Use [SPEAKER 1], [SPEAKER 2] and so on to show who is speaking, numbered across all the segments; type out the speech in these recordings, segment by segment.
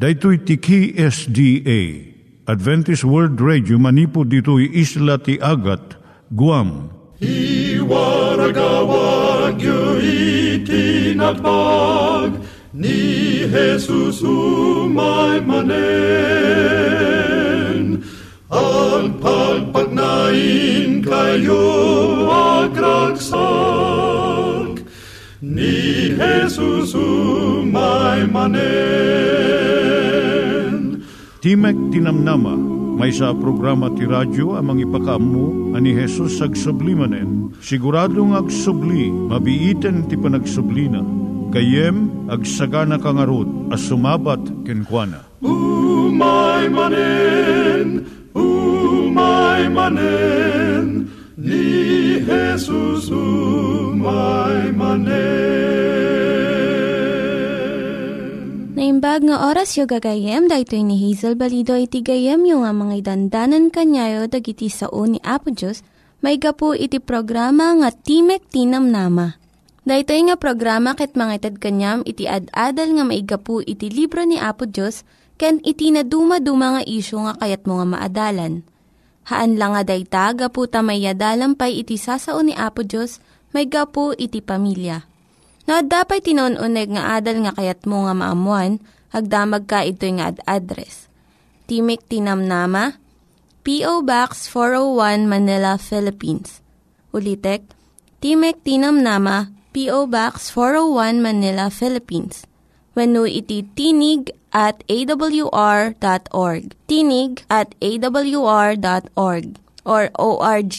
[SPEAKER 1] Daitui tiki SDA Adventist World Radio manipud ditui isla ti Agat Guam.
[SPEAKER 2] I waragawag yu itinatpag ni Jesus umay manen. Ang pagpagnain kayo agkansak ni Jesus umay manen.
[SPEAKER 1] Timek Tinamnama, may sa programa ti radyo amang ipakamu ani Jesus ag sublimanen. Siguradong ag subli, mabiiten ti panagsublina. Kayem ag sagana kangarot as sumabat kenkwana.
[SPEAKER 2] Umay manen, umay manen, ni Jesus umay manen.
[SPEAKER 3] Naimbag nga oras yo gagayem, daytoy ni Hazel Balido iti gayem yung nga mga dandanan kanyayo dagiti sao ni Apo Diyos, may gapu iti programa nga Timek Tinam Nama. Daytoy nga programa ket mga itad kanyam iti ad-adal nga maigapu iti libro ni Apo Diyos, ken iti na dumaduma nga isyo nga kayat mo nga maadalan. Haan lang nga dayta, gapu tamay pay iti sasao ni Apo Diyos, may gapu iti pamilya. No, dapat tinon-uneg nga adal nga kayat mo nga maamuan, hagdamag ka ito nga ad-address. Timik Tinamnama, P.O. Box 401 Manila, Philippines. Ulitek, Timek Tinamnama, P.O. Box 401 Manila, Philippines. When iti tinig at awr.org. Tinig at awr.org or ORG.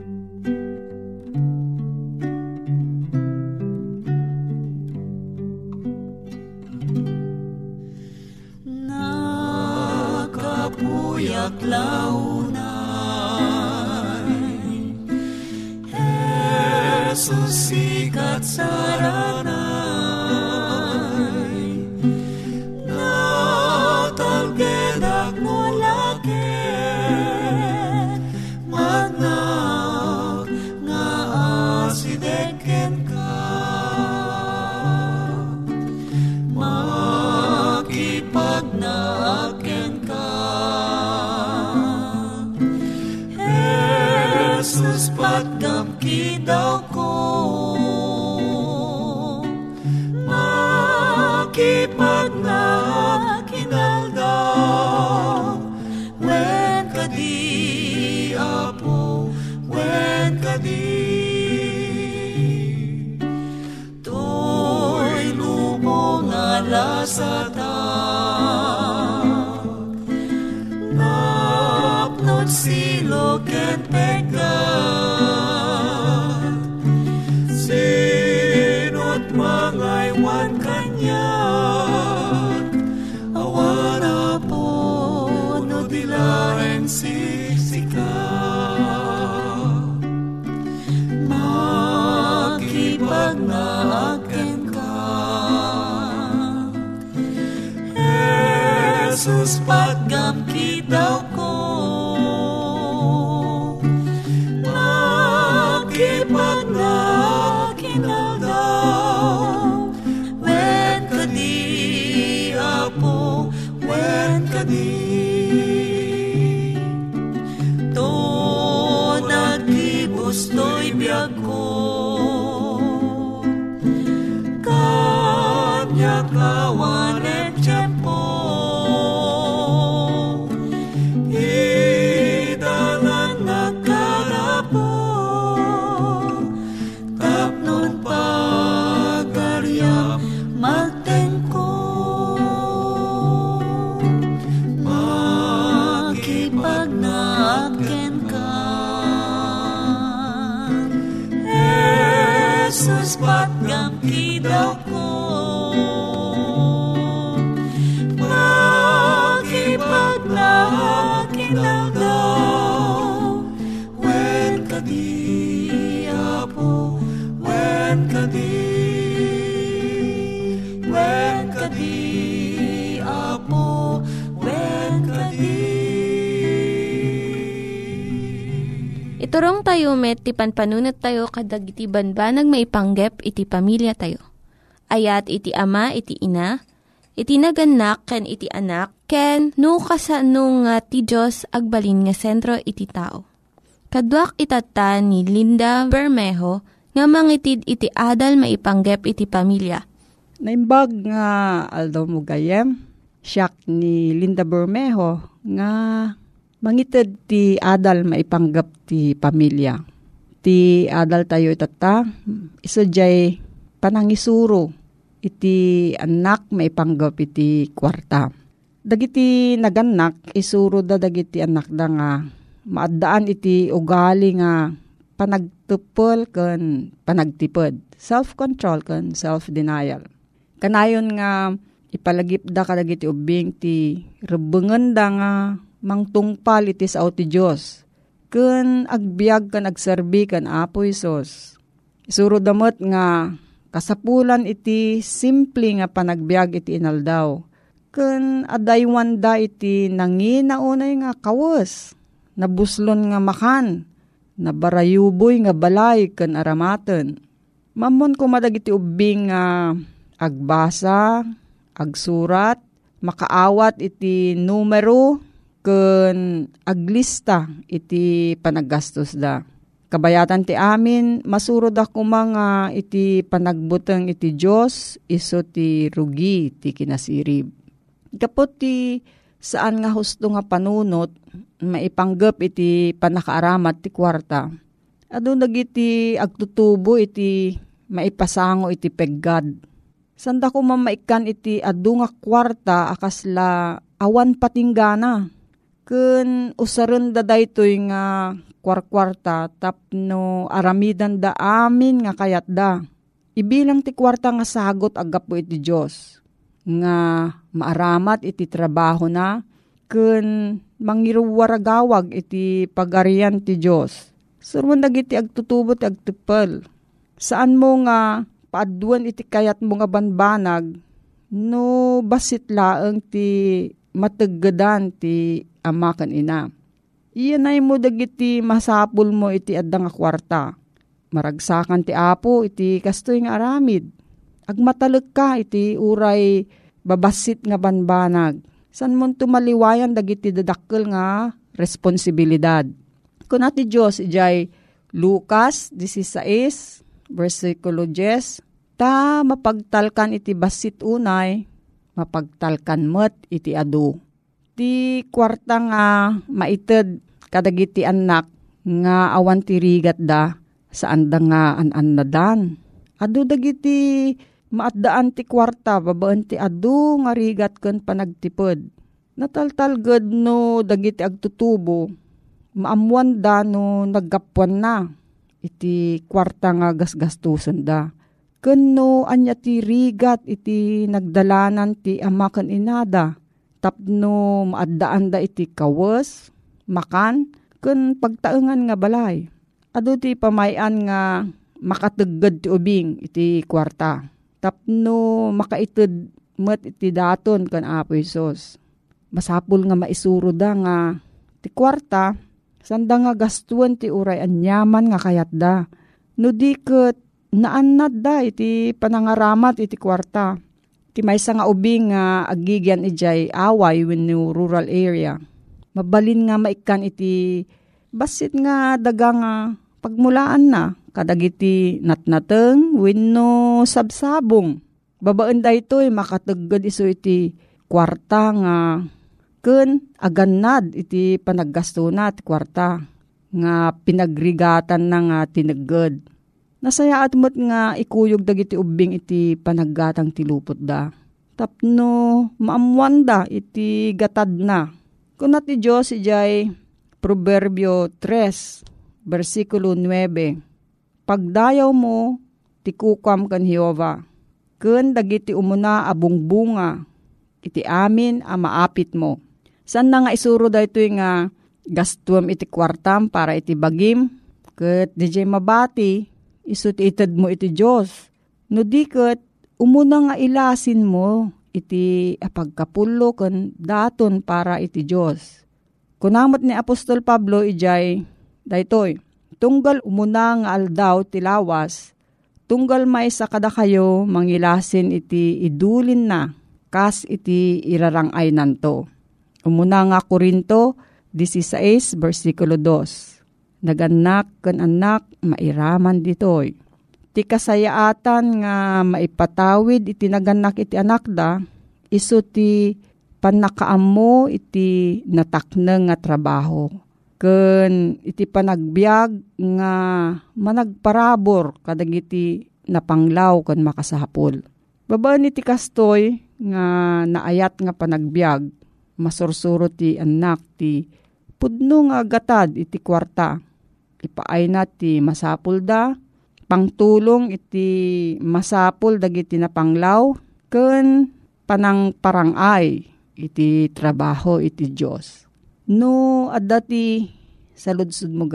[SPEAKER 4] Nakapuyak launay Jesus sikat saranay
[SPEAKER 3] tayo met, ti panpanunat tayo kadag iti banbanag maipanggep iti pamilya tayo. Ayat iti ama, iti ina, iti naganak, ken iti anak, ken no kasano nga ti Diyos agbalin nga sentro iti tao. Kaduak itata ni Linda Bermejo nga mangitid iti adal maipanggep iti pamilya.
[SPEAKER 5] Naimbag nga aldaw mo gayem, siyak ni Linda Bermejo nga mangited ti adal maipanggap ti pamilya. Ti adal tayo itata, iso jay panangisuro iti anak maipanggap iti kwarta. Dagiti naganak, isuro da dagiti anak da nga maadaan iti ugali nga panagtupol ken panagtipod. Self-control ken self-denial. Kanayon nga ipalagip da kadagiti ubing ti rebengen da nga mangtungpal iti sao ti Diyos. Ken agbiag kan agserbi kan Apo Isos. Isuro damot nga kasapulan iti simple nga panagbiag iti inaldaw. Ken adaywan da iti nanginaunay nga kawas. Nabuslon nga makan. Nabarayuboy nga balay ken aramaten. Mamon ko madagiti ubing nga agbasa, agsurat, makaawat iti numero ken aglista iti panagastos da. Kabayatan ti amin, masurod ako mga iti panagbuteng iti Diyos, iso ti rugi ti kinasirib. Kapot ti saan nga husto nga panunot, maipanggap iti panakaaramat ti kwarta. Ado dagiti agtutubo iti maipasango iti peggad. Sanda ko mamaikan iti adu nga kwarta akasla awan patinggana. Kun usaren da daytoy nga kwarkwarta tapno aramidan da amin nga kayat da. Ibilang ti kwarta nga sagot agapo iti Diyos. Nga maaramat iti trabaho na kun mangiruwaragawag iti pagarian ti Diyos. Surman dagiti agtutubo ti agtupal. Saan mo nga paaduan iti kayat mo nga banbanag no basit laeng ti mataggadan ti ama kan ina. Iyan ay mo dagiti masapul mo iti adda nga kwarta. Maragsakan ti apo iti kastoy nga aramid. Agmatalek ka iti uray babasit nga banbanag. San mo tumaliwayan dagiti dadakkel nga responsibilidad. Kung ati Diyos, ijay Lucas 16, versikulo 10, ta mapagtalkan iti basit unay, mapagtalkan met iti adu. Ti kwarta nga maited kadagiti anak nga awan ti rigat da saan da nga an nadan. Adu dagiti maatdaan ti kwarta babaan ti adu nga rigat ken panagtipod. Nataltalged no dagiti agtutubo maamuan da no naggapuan na iti kwarta nga gasgastusan da. Ken no anya ti rigat iti nagdalanan ti ama ken inada tapno maaddaan da iti kawas, makan, kun pagtaengan nga balay. Ado ti pamayan nga makatagad ti ubing iti kwarta. Tapno makaited met iti daton kan Apo Isos. Masapul nga maisuro da nga ti kwarta, sanda nga gastuan ti uray anyaman nga kayat da. No di ket da iti panangaramat iti kwarta Ti maysa nga ubing nga agigyan ijay away wenno rural area. Mabalin nga maikan iti basit nga daga nga pagmulaan na kadagiti natnateng wenno sabsabong. Babaan da ito makatagad iso iti kwarta nga ken agannad iti panaggasto na iti kwarta nga pinagrigatan na nga tinagad Nasaya at mo't nga ikuyog dagiti ubing iti panaggatang tilupot da. Tapno maamuan da iti gatad na. Kunat ti Diyos ijay Proverbio 3, versikulo 9. Pagdayaw mo, tikukam kan Hiova. Kun dagiti umuna abong bunga, iti amin a maapit mo. San na nga isuro da ito nga gastuam iti kwartam para iti bagim, Kat DJ mabati, isut itad mo iti Diyos. No di kat, umuna nga ilasin mo iti apagkapulo kan daton para iti Diyos. Kunamot ni Apostol Pablo ijay, daytoy, tunggal umuna nga aldaw tilawas, tunggal may sa kada kayo mangilasin iti idulin na, kas iti irarangay nanto. Umuna nga Korinto 16 versikulo 2. Naganak kan anak mairaman ditoy. Ti kasayaatan nga maipatawid iti naganak iti anak da, iso ti panakaammo iti natakneng nga trabaho. Ken iti panagbiag nga managparabor kadag iti napanglaw kan makasahapol. Babaan iti kastoy nga naayat nga panagbiag, masursuro ti anak ti pudno nga gatad iti kwarta. Ipaay na ti masapul da, pangtulong iti masapul dagiti napanglaw, ken panang parangay iti trabaho iti Diyos. No, adda ti saludsud mo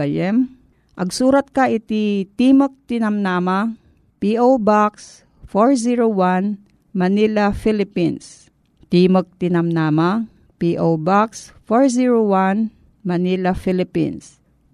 [SPEAKER 5] agsurat ka iti Timok Tinamnama, P.O. Box 401, Manila, Philippines. Timok Tinamnama, P.O. Box 401, Manila, Philippines.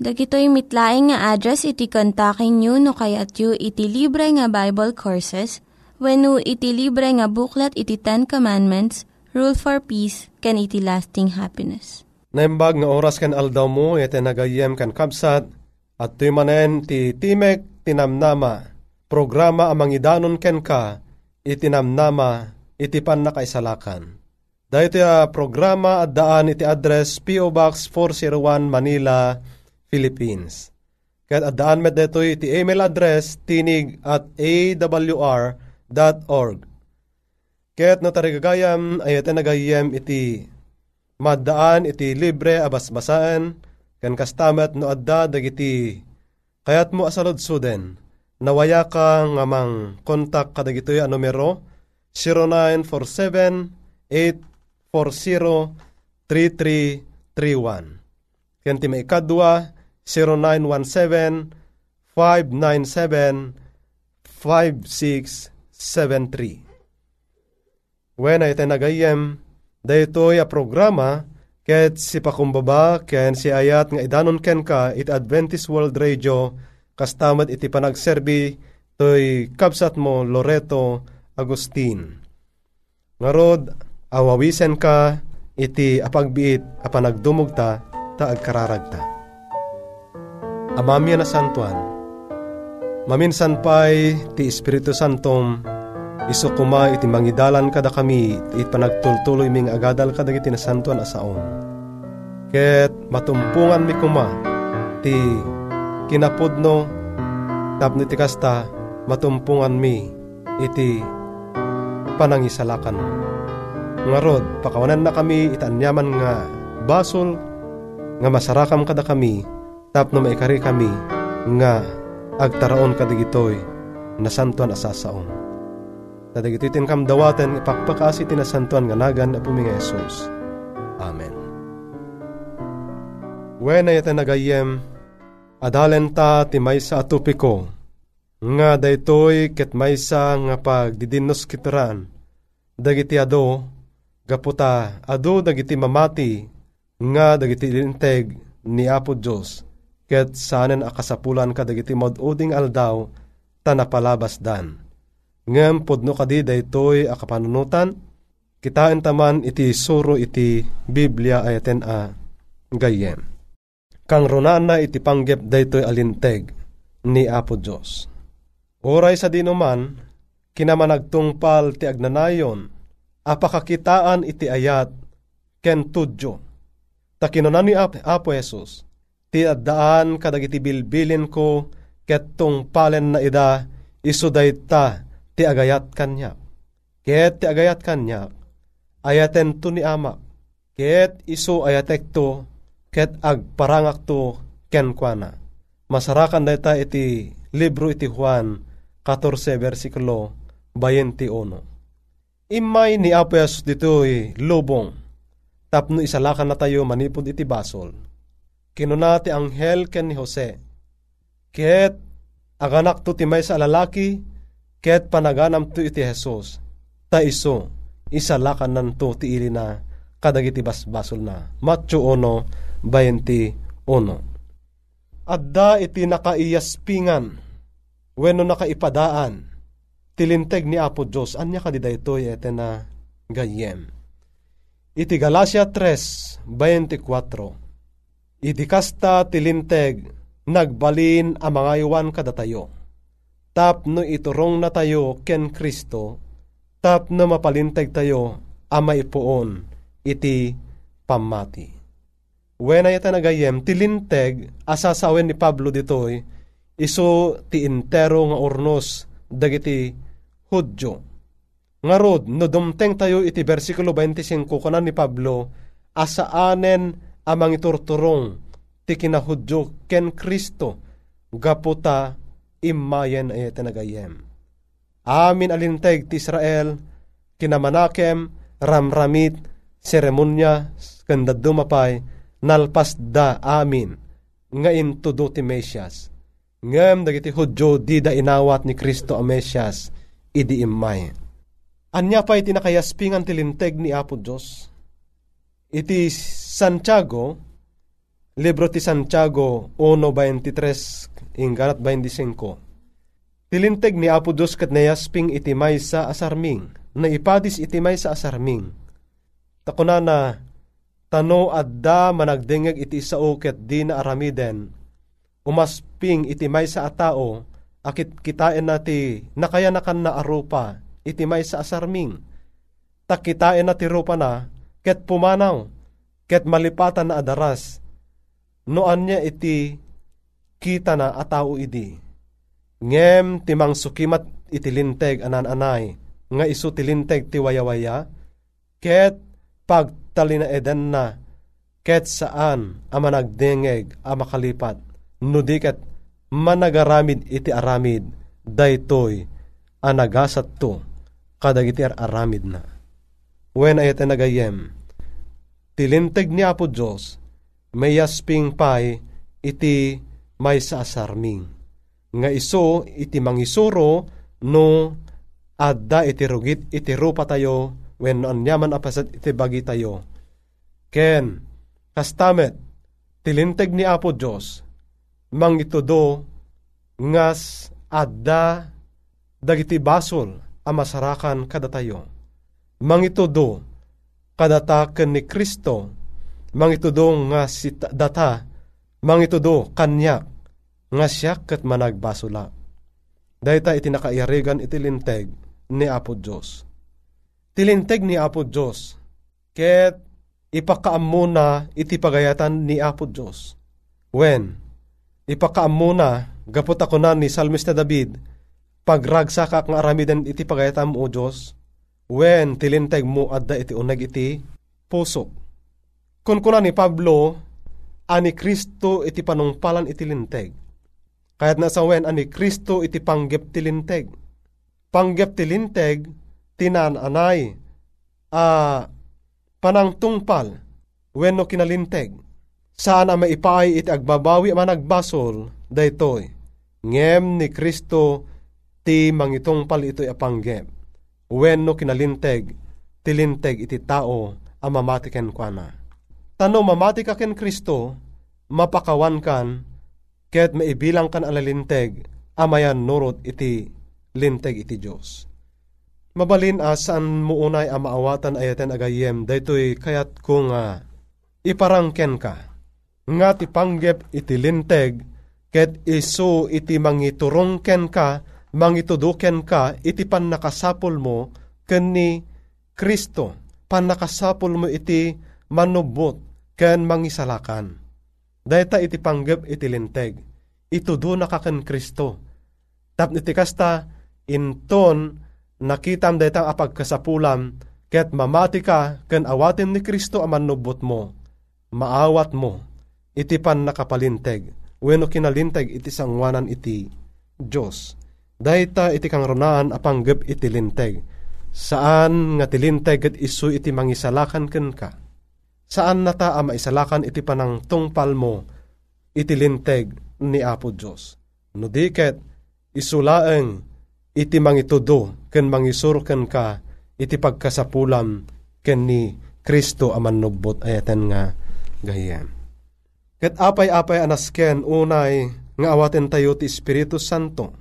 [SPEAKER 3] Dagitoy mitlaing nga address iti kontakin nyo no kayat yu iti libre nga Bible Courses when iti libre nga buklat iti Ten Commandments, Rule for Peace, can iti lasting happiness.
[SPEAKER 6] Naimbag nga oras kan aldaw mo, iti nagayem kan kabsat, at tuy manen ti Timek Tinamnama, programa amang idanon ken ka, itinamnama, iti pan nakaisalakan. Dahil iti uh, programa at daan iti address P.O. Box 401 Manila, Philippines. Kaya at daan met dito iti email address tinig at awr.org. Kaya no tarigagayam ay iti nagayam iti maddaan iti libre abasbasaan kan kastamet no adda dagiti kayat mo asalod suden nawaya ka nga mang kontak kadagitoy a numero 0947-840-3331. Kenti may ikadwa 0917-597-5673. When ay nagayem, daytoy a programa ket si pakumbaba ken si ayat nga idanon ken ka it Adventist World Radio kastamad iti panagserbi toy kabsat mo Loreto Agustin. Ngarod, awawisen ka iti apagbiit a panagdumog ta ta agkararagta. Amamya na santuan, maminsan pa'y ti Espiritu Santom iso kuma iti mangidalan kada kami iti panagtultuloy ming agadal kada iti nasantuan asaon. Ket matumpungan mi kuma ti kinapudno tapno iti kasta matumpungan mi iti panangisalakan mo. Nga rod, pakawanan na kami itanyaman nga basol nga masarakam kada kami tapno maikari kami nga agtaraon kadigitoy na santuan asasaon. Tadigitoy kam dawaten ipakpakasi tinasantuan nga nagan na puminga Yesus. Amen. Wena yata nagayem, adalen ta ti maysa atupiko, nga daytoy ket maysa nga pagdidinos kitaran, dagiti ado, gaputa ado dagiti mamati, nga dagiti linteg ni Apo Diyos, ket sanen akasapulan ka dagiti moduding aldaw, tanapalabas dan. Ngem podno kadi daytoy a kapanunutan, kitain taman iti suro iti Biblia ayaten a gayem. Kang runana iti panggep daytoy alinteg ni Apo Diyos. Oray sa dinuman, kinamanagtungpal ti agnanayon, apakakitaan iti ayat ken tudyo. Takinunan ni Apo Jesus, ti addaan kadagiti bilbilin ko ket tungpalen na ida iso ta ti agayat kanya. Ket ti agayat kanya ayaten to ni ama. Ket iso ayatek to ket agparangak to ken kuana. Masarakan dayta iti libro iti Juan 14 versikulo 21. Imay ni Apo Jesus dito'y lubong tapno isalakan na tayo manipod iti basol. Kinuna ti anghel ken ni Jose. Ket aganak to ti may sa lalaki, ket panaganam to iti Jesus. Ta iso, isalakan nan to ti ili na kadagiti basbasol na. Matyo 1, 21. Adda iti nakaiyaspingan, wenno nakaipadaan, tilinteg ni Apo Diyos, anya kadida ito ete na gayem Iti Galacia 3:24 Iti kasta tilinteg nagbalin ang mga iwan kadatayo. Tapno iturong na tayo ken Kristo, tapno mapalinteg tayo ama ipuon iti pamati. When ay nagayem, tilinteg asasawen ni Pablo ditoy, iso ti intero nga ornos dagiti Hudyo nga rod, no dumteng tayo iti versikulo 25 kanan ni Pablo, asaanen amang iturturong ti kinahudyo ken Kristo, gaputa imayen ay tinagayem. Amin alinteg ti Israel, kinamanakem, ramramit, seremonya, kanda dumapay, nalpas da amin, nga intudo ti Mesyas. Ngem dagiti hudyo di da inawat ni Kristo a Mesyas, idi imay. Anya pa iti nakayaspingan tilinteg ni Apo Diyos. Iti Santiago, libro ti Santiago 1.23 ingganat 25. Tilinteg ni Apo Diyos kat nayasping iti may sa asarming, na ipadis iti may sa asarming. Takuna na, tano adda managdingeg iti sao ket di na aramiden, umasping iti may sa atao, akit kitain nati nakayanakan na arupa, iti may sa asarming. Takitain na tirupa na, ket pumanaw, ket malipatan na adaras. Noan niya iti kita na atao idi. Ngem timang sukimat iti linteg anan-anay, nga isu tilinteg ti wayawaya, ket pagtalina eden na, ket saan ama nagdengeg ama kalipat, nudiket managaramid iti aramid, daytoy anagasat to kadagiti aramid na. When ayat nagayem, tilinteg ni Apo Diyos, may yasping pay iti may sa asarming. Nga iso iti mangisuro no adda iti rugit iti rupa tayo when anyaman apasat iti bagi tayo. Ken, kastamet, tilinteg ni Apo Diyos, mangitudo ngas adda dagiti basol a masarakan kada tayo. Mangitudo, kadataken ni Kristo, mangitudo nga si data, mangitudo kanya, nga siya kat managbasula. Dahita iti nakaiyarigan iti ni Apo Diyos. Tilinteg ni Apo Diyos, ket ipakaamuna iti pagayatan ni Apo Diyos. When, ipakaamuna, gapot ako na ni Salmista David, pagragsak ak nga aramidan iti pagayatam o Diyos, when tilinteg mo adda iti unag iti puso. Kun kuna ni Pablo, ani Kristo iti panungpalan iti linteg. Kaya't nasa wen ani Kristo iti panggep tilinteg. Panggep tilinteg, tinananay, a uh, panangtungpal, when no kinalinteg. Saan ang maipay iti agbabawi managbasol, daytoy. Ngem ni Kristo ti mangitong pal ito'y apangge. When no kinalinteg, tilinteg iti tao ang mamati ken kwa Tano mamati ka ken Kristo, mapakawan kan, ket maibilang kan alalinteg, amayan nurot iti linteg iti Diyos. Mabalin asan mo unay ang maawatan ayaten agayem daytoy kayat ko nga iparangken ka nga tipanggep iti linteg ket iso iti mangiturongken ka mangituduken ka iti pan nakasapol mo ken ni Kristo pan nakasapol mo iti manubot ken mangisalakan. Dayta iti panggep iti linteg itudo na ka ken Kristo. Tap iti kasta inton nakitam detang apagkasapulam, ket mamati ka, ken awatin ni Kristo aman nubot mo, maawat mo, iti pan nakapalinteg, wenno kinalinteg iti sangwanan iti Diyos. Dahita iti kang runaan apanggep iti linteg, saan nga tilinteg ket isu iti mangisalakan ken ka. Saan nata a maisalakan iti panang tungpal mo, iti linteg ni Apo Diyos. No diket, isulaeng iti mangitudo ken mangisurken ka iti pagkasapulam ken ni Kristo aman nubbot ayaten nga gayem. Ket apay-apay anasken unay nga awaten tayo ti Espiritu Santo.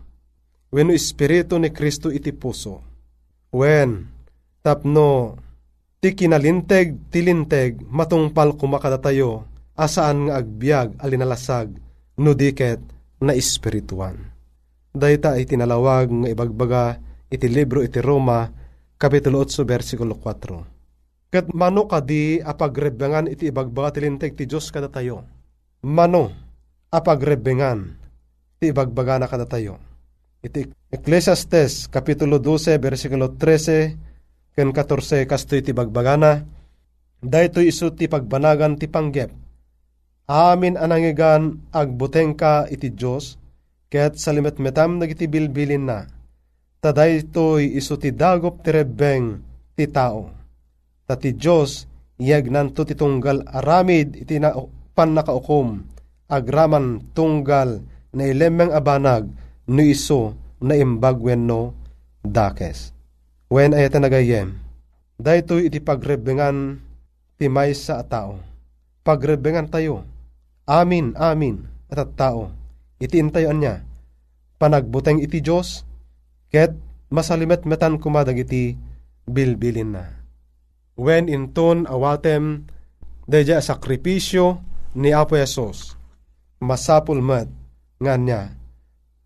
[SPEAKER 6] Wenno Espiritu ni Kristo iti puso. Wen tapno ti kinalinteg tilinteg matungpal kumakada tayo asaan nga agbyag alinalasag no diket na espirituan dayta iti nalawag nga ibagbaga iti libro iti Roma, Kapitulo 8, versikulo 4. Kat mano kadi apagrebengan iti ibagbaga tilinteg ti Diyos kada tayo. Mano apagrebengan ti ibagbaga na kada tayo. Iti Ecclesiastes, Kapitulo 12, versikulo 13, ken 14, kasto iti bagbagana, dayto iso ti pagbanagan ti panggep. Amin anangigan agbuteng ka iti Diyos, Ket salimet metam nagiti bilbilin na, taday to'y iso ti dagop ti rebeng ti tao. Tati Diyos, iyag nanto ti tunggal aramid iti na pan nakaukom, agraman tunggal na ilemeng abanag no iso na imbagwen no dakes. Wen ayata nagayem, daytoy iti pagrebengan ti may sa tao. Pagrebengan tayo, amin, amin, at at tao iti intayon niya. Panagbuteng iti Diyos, ket masalimet metan kumadag iti bilbilin na. When inton awatem, deja sakripisyo ni Apo Yesus, masapul met, nga niya,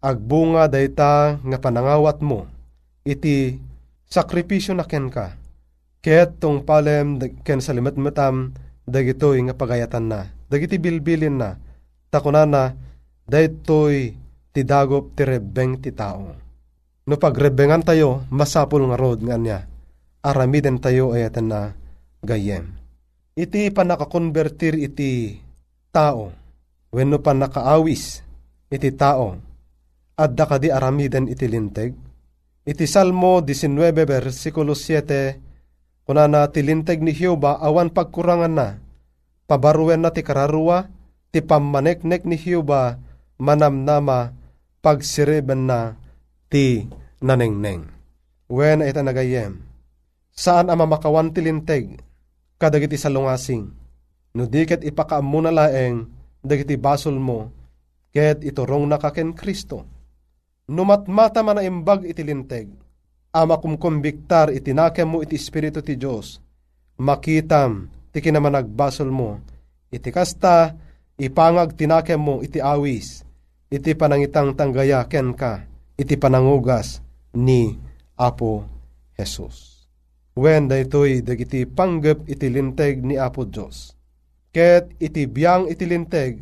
[SPEAKER 6] agbunga dayta nga panangawat mo, iti sakripisyo na ken ka, ket tong palem ken salimet metam, dagitoy nga pagayatan na, dagiti bilbilin na, takunana, daytoy ti dagop ti rebeng ti tao. No pagrebengan tayo, masapul nga rod nga niya, aramiden tayo ayatan na gayem. Iti panakakonvertir iti tao, wenno panakaawis iti tao, adda kadi aramiden iti linteg. Iti Salmo 19 versikulo 7, kunana ti linteg ni Hioba awan pagkurangan na, pabaruen na ti kararuwa, ti pamaneknek ni Hioba, manamnama pagsiriban na ti nanengneng. Wen ita nagayem, saan ama makawan tilinteg, kadagiti salungasing, no diket ipakaam mo na laeng, dagiti basol mo, ket iturong na kaken Kristo. Numatmata man imbag itilinteg, ama kumkumbiktar itinakem mo iti Espiritu ti Diyos, makitam ti kinamanagbasol mo, iti kasta ipangag tinakem mo iti awis, iti panangitang tanggaya ken ka, iti panangugas ni Apo Jesus. When daytoy dagiti panggep iti linteg ni Apo Dios. Ket iti biyang iti linteg,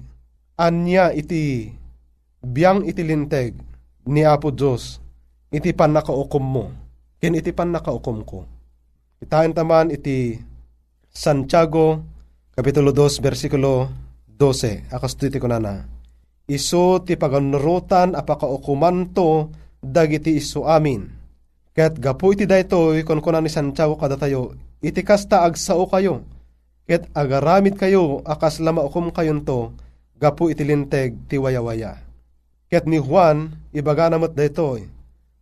[SPEAKER 6] anya iti biyang iti linteg ni Apo Dios, iti panakaukom mo, ken iti panakaukom ko. Itahan taman iti Santiago, Kapitulo 2, versikulo 12, akas ko na na iso ti paganurutan apakaukuman to dagiti iso amin. Ket gapu iti daytoy kon kunan ni Santiago kada tayo, iti kasta agsao kayo. Ket agaramit kayo akas lama ukum kayon to, gapu iti linteg ti wayawaya. Ket ni Juan, ibaga namot daytoy,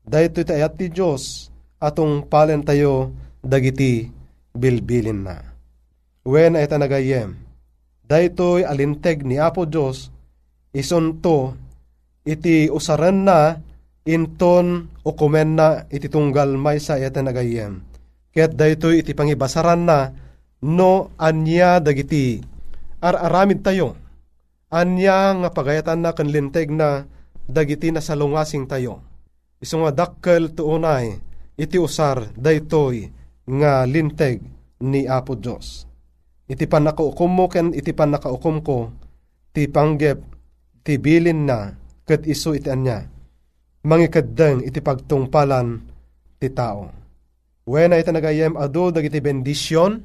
[SPEAKER 6] daytoy ti ayat ti Diyos, atong palen tayo dagiti bilbilin na. Wen ay tanagayem, daytoy alinteg ni Apo Diyos, isonto iti usaran na inton o kumen na iti tunggal may sa ita nagayem. Ket daytoy iti pangibasaran na no anya dagiti ar-aramid tayo. Anya nga pagayatan na kanlinteg na dagiti na salungasing tayo. Iso nga dakkel tuunay iti usar daytoy nga linteg ni Apo Diyos. Iti panakaukom mo ken iti panakaukom ko ti panggep ti bilin na ket iso iti anya mangikaddeng iti pagtungpalan ti tao. Wena iti nagayem adu dagiti bendisyon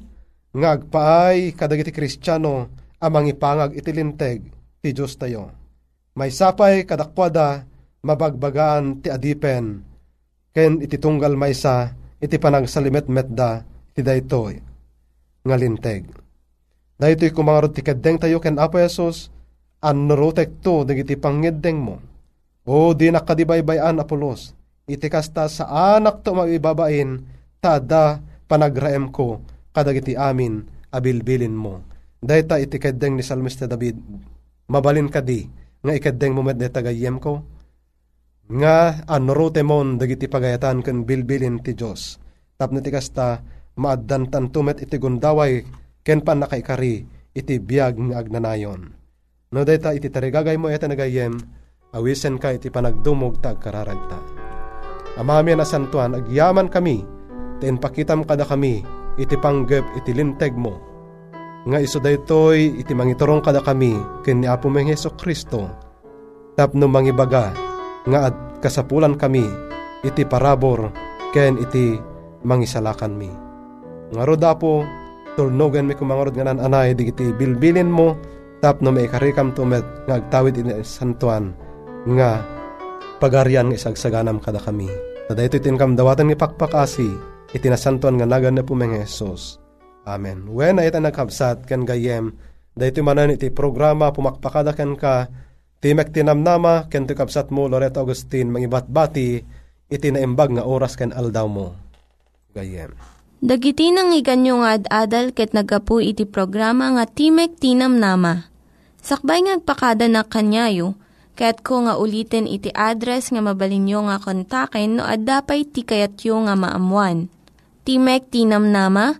[SPEAKER 6] nga agpaay kadagiti kristyano amang ipangag iti linteg ti Diyos tayo. May sapay kadakwada mabagbagaan ti adipen ken iti tunggal maysa iti panagsalimet-met da ti daytoy nga linteg. Daytoy kumangarot ti kaddeng tayo ken Apo Jesus annurutek to dagiti pangiddeng mo. O di nakadibaybayan Apolos, iti kasta sa anak to maibabain, tada panagraem ko kadagiti amin abilbilin mo. Dayta iti kaddeng ni Salmista David, mabalin ka di, nga ikaddeng mo met tagayem ko. Nga anurute mon dagiti pagayatan ken bilbilin ti Dios. Tapno ti kasta maaddantan tumet iti gundaway ken pan nakaikari iti biyag nga agnanayon. No dayta iti tarigagay mo ita nagayem, awisen ka iti panagdumog ta agkararagta. Amami na santuan, agyaman kami, ten pakitam kada kami, iti panggep iti linteg mo. Nga iso daytoy iti mangiturong kada kami, ken ni Apo Meng Heso Kristo, tapno mangibaga, nga at kasapulan kami, iti parabor, ken iti mangisalakan mi. Nga roda po, turnogan mi kumangarod nga nananay, di iti bilbilin mo, tapno may karikam tumet, nga agtawid iti santuan, nga pagarian nga isagsaganam kada kami. Tada ito itinkam dawatan ni pakpakasi, itinasantuan nga nagan na pumeng Jesus. Amen. When ay nagkabsat kan gayem, dahito manan iti programa pumakpakada kan ka, timek tinamnama, ken kabsat mo Loreto Agustin, mangibatbati, iti naimbag nga oras kan aldaw mo. Gayem.
[SPEAKER 3] Dagiti nang iganyo nga ad-adal ket nagapu iti programa nga Timek Tinam Nama. Sakbay ngagpakada na kanyayo, Ket ko nga ulitin iti address nga mabalinyo nga kontaken no ad-dapay tikayatyo nga maamuan. Timek Tinam Nama,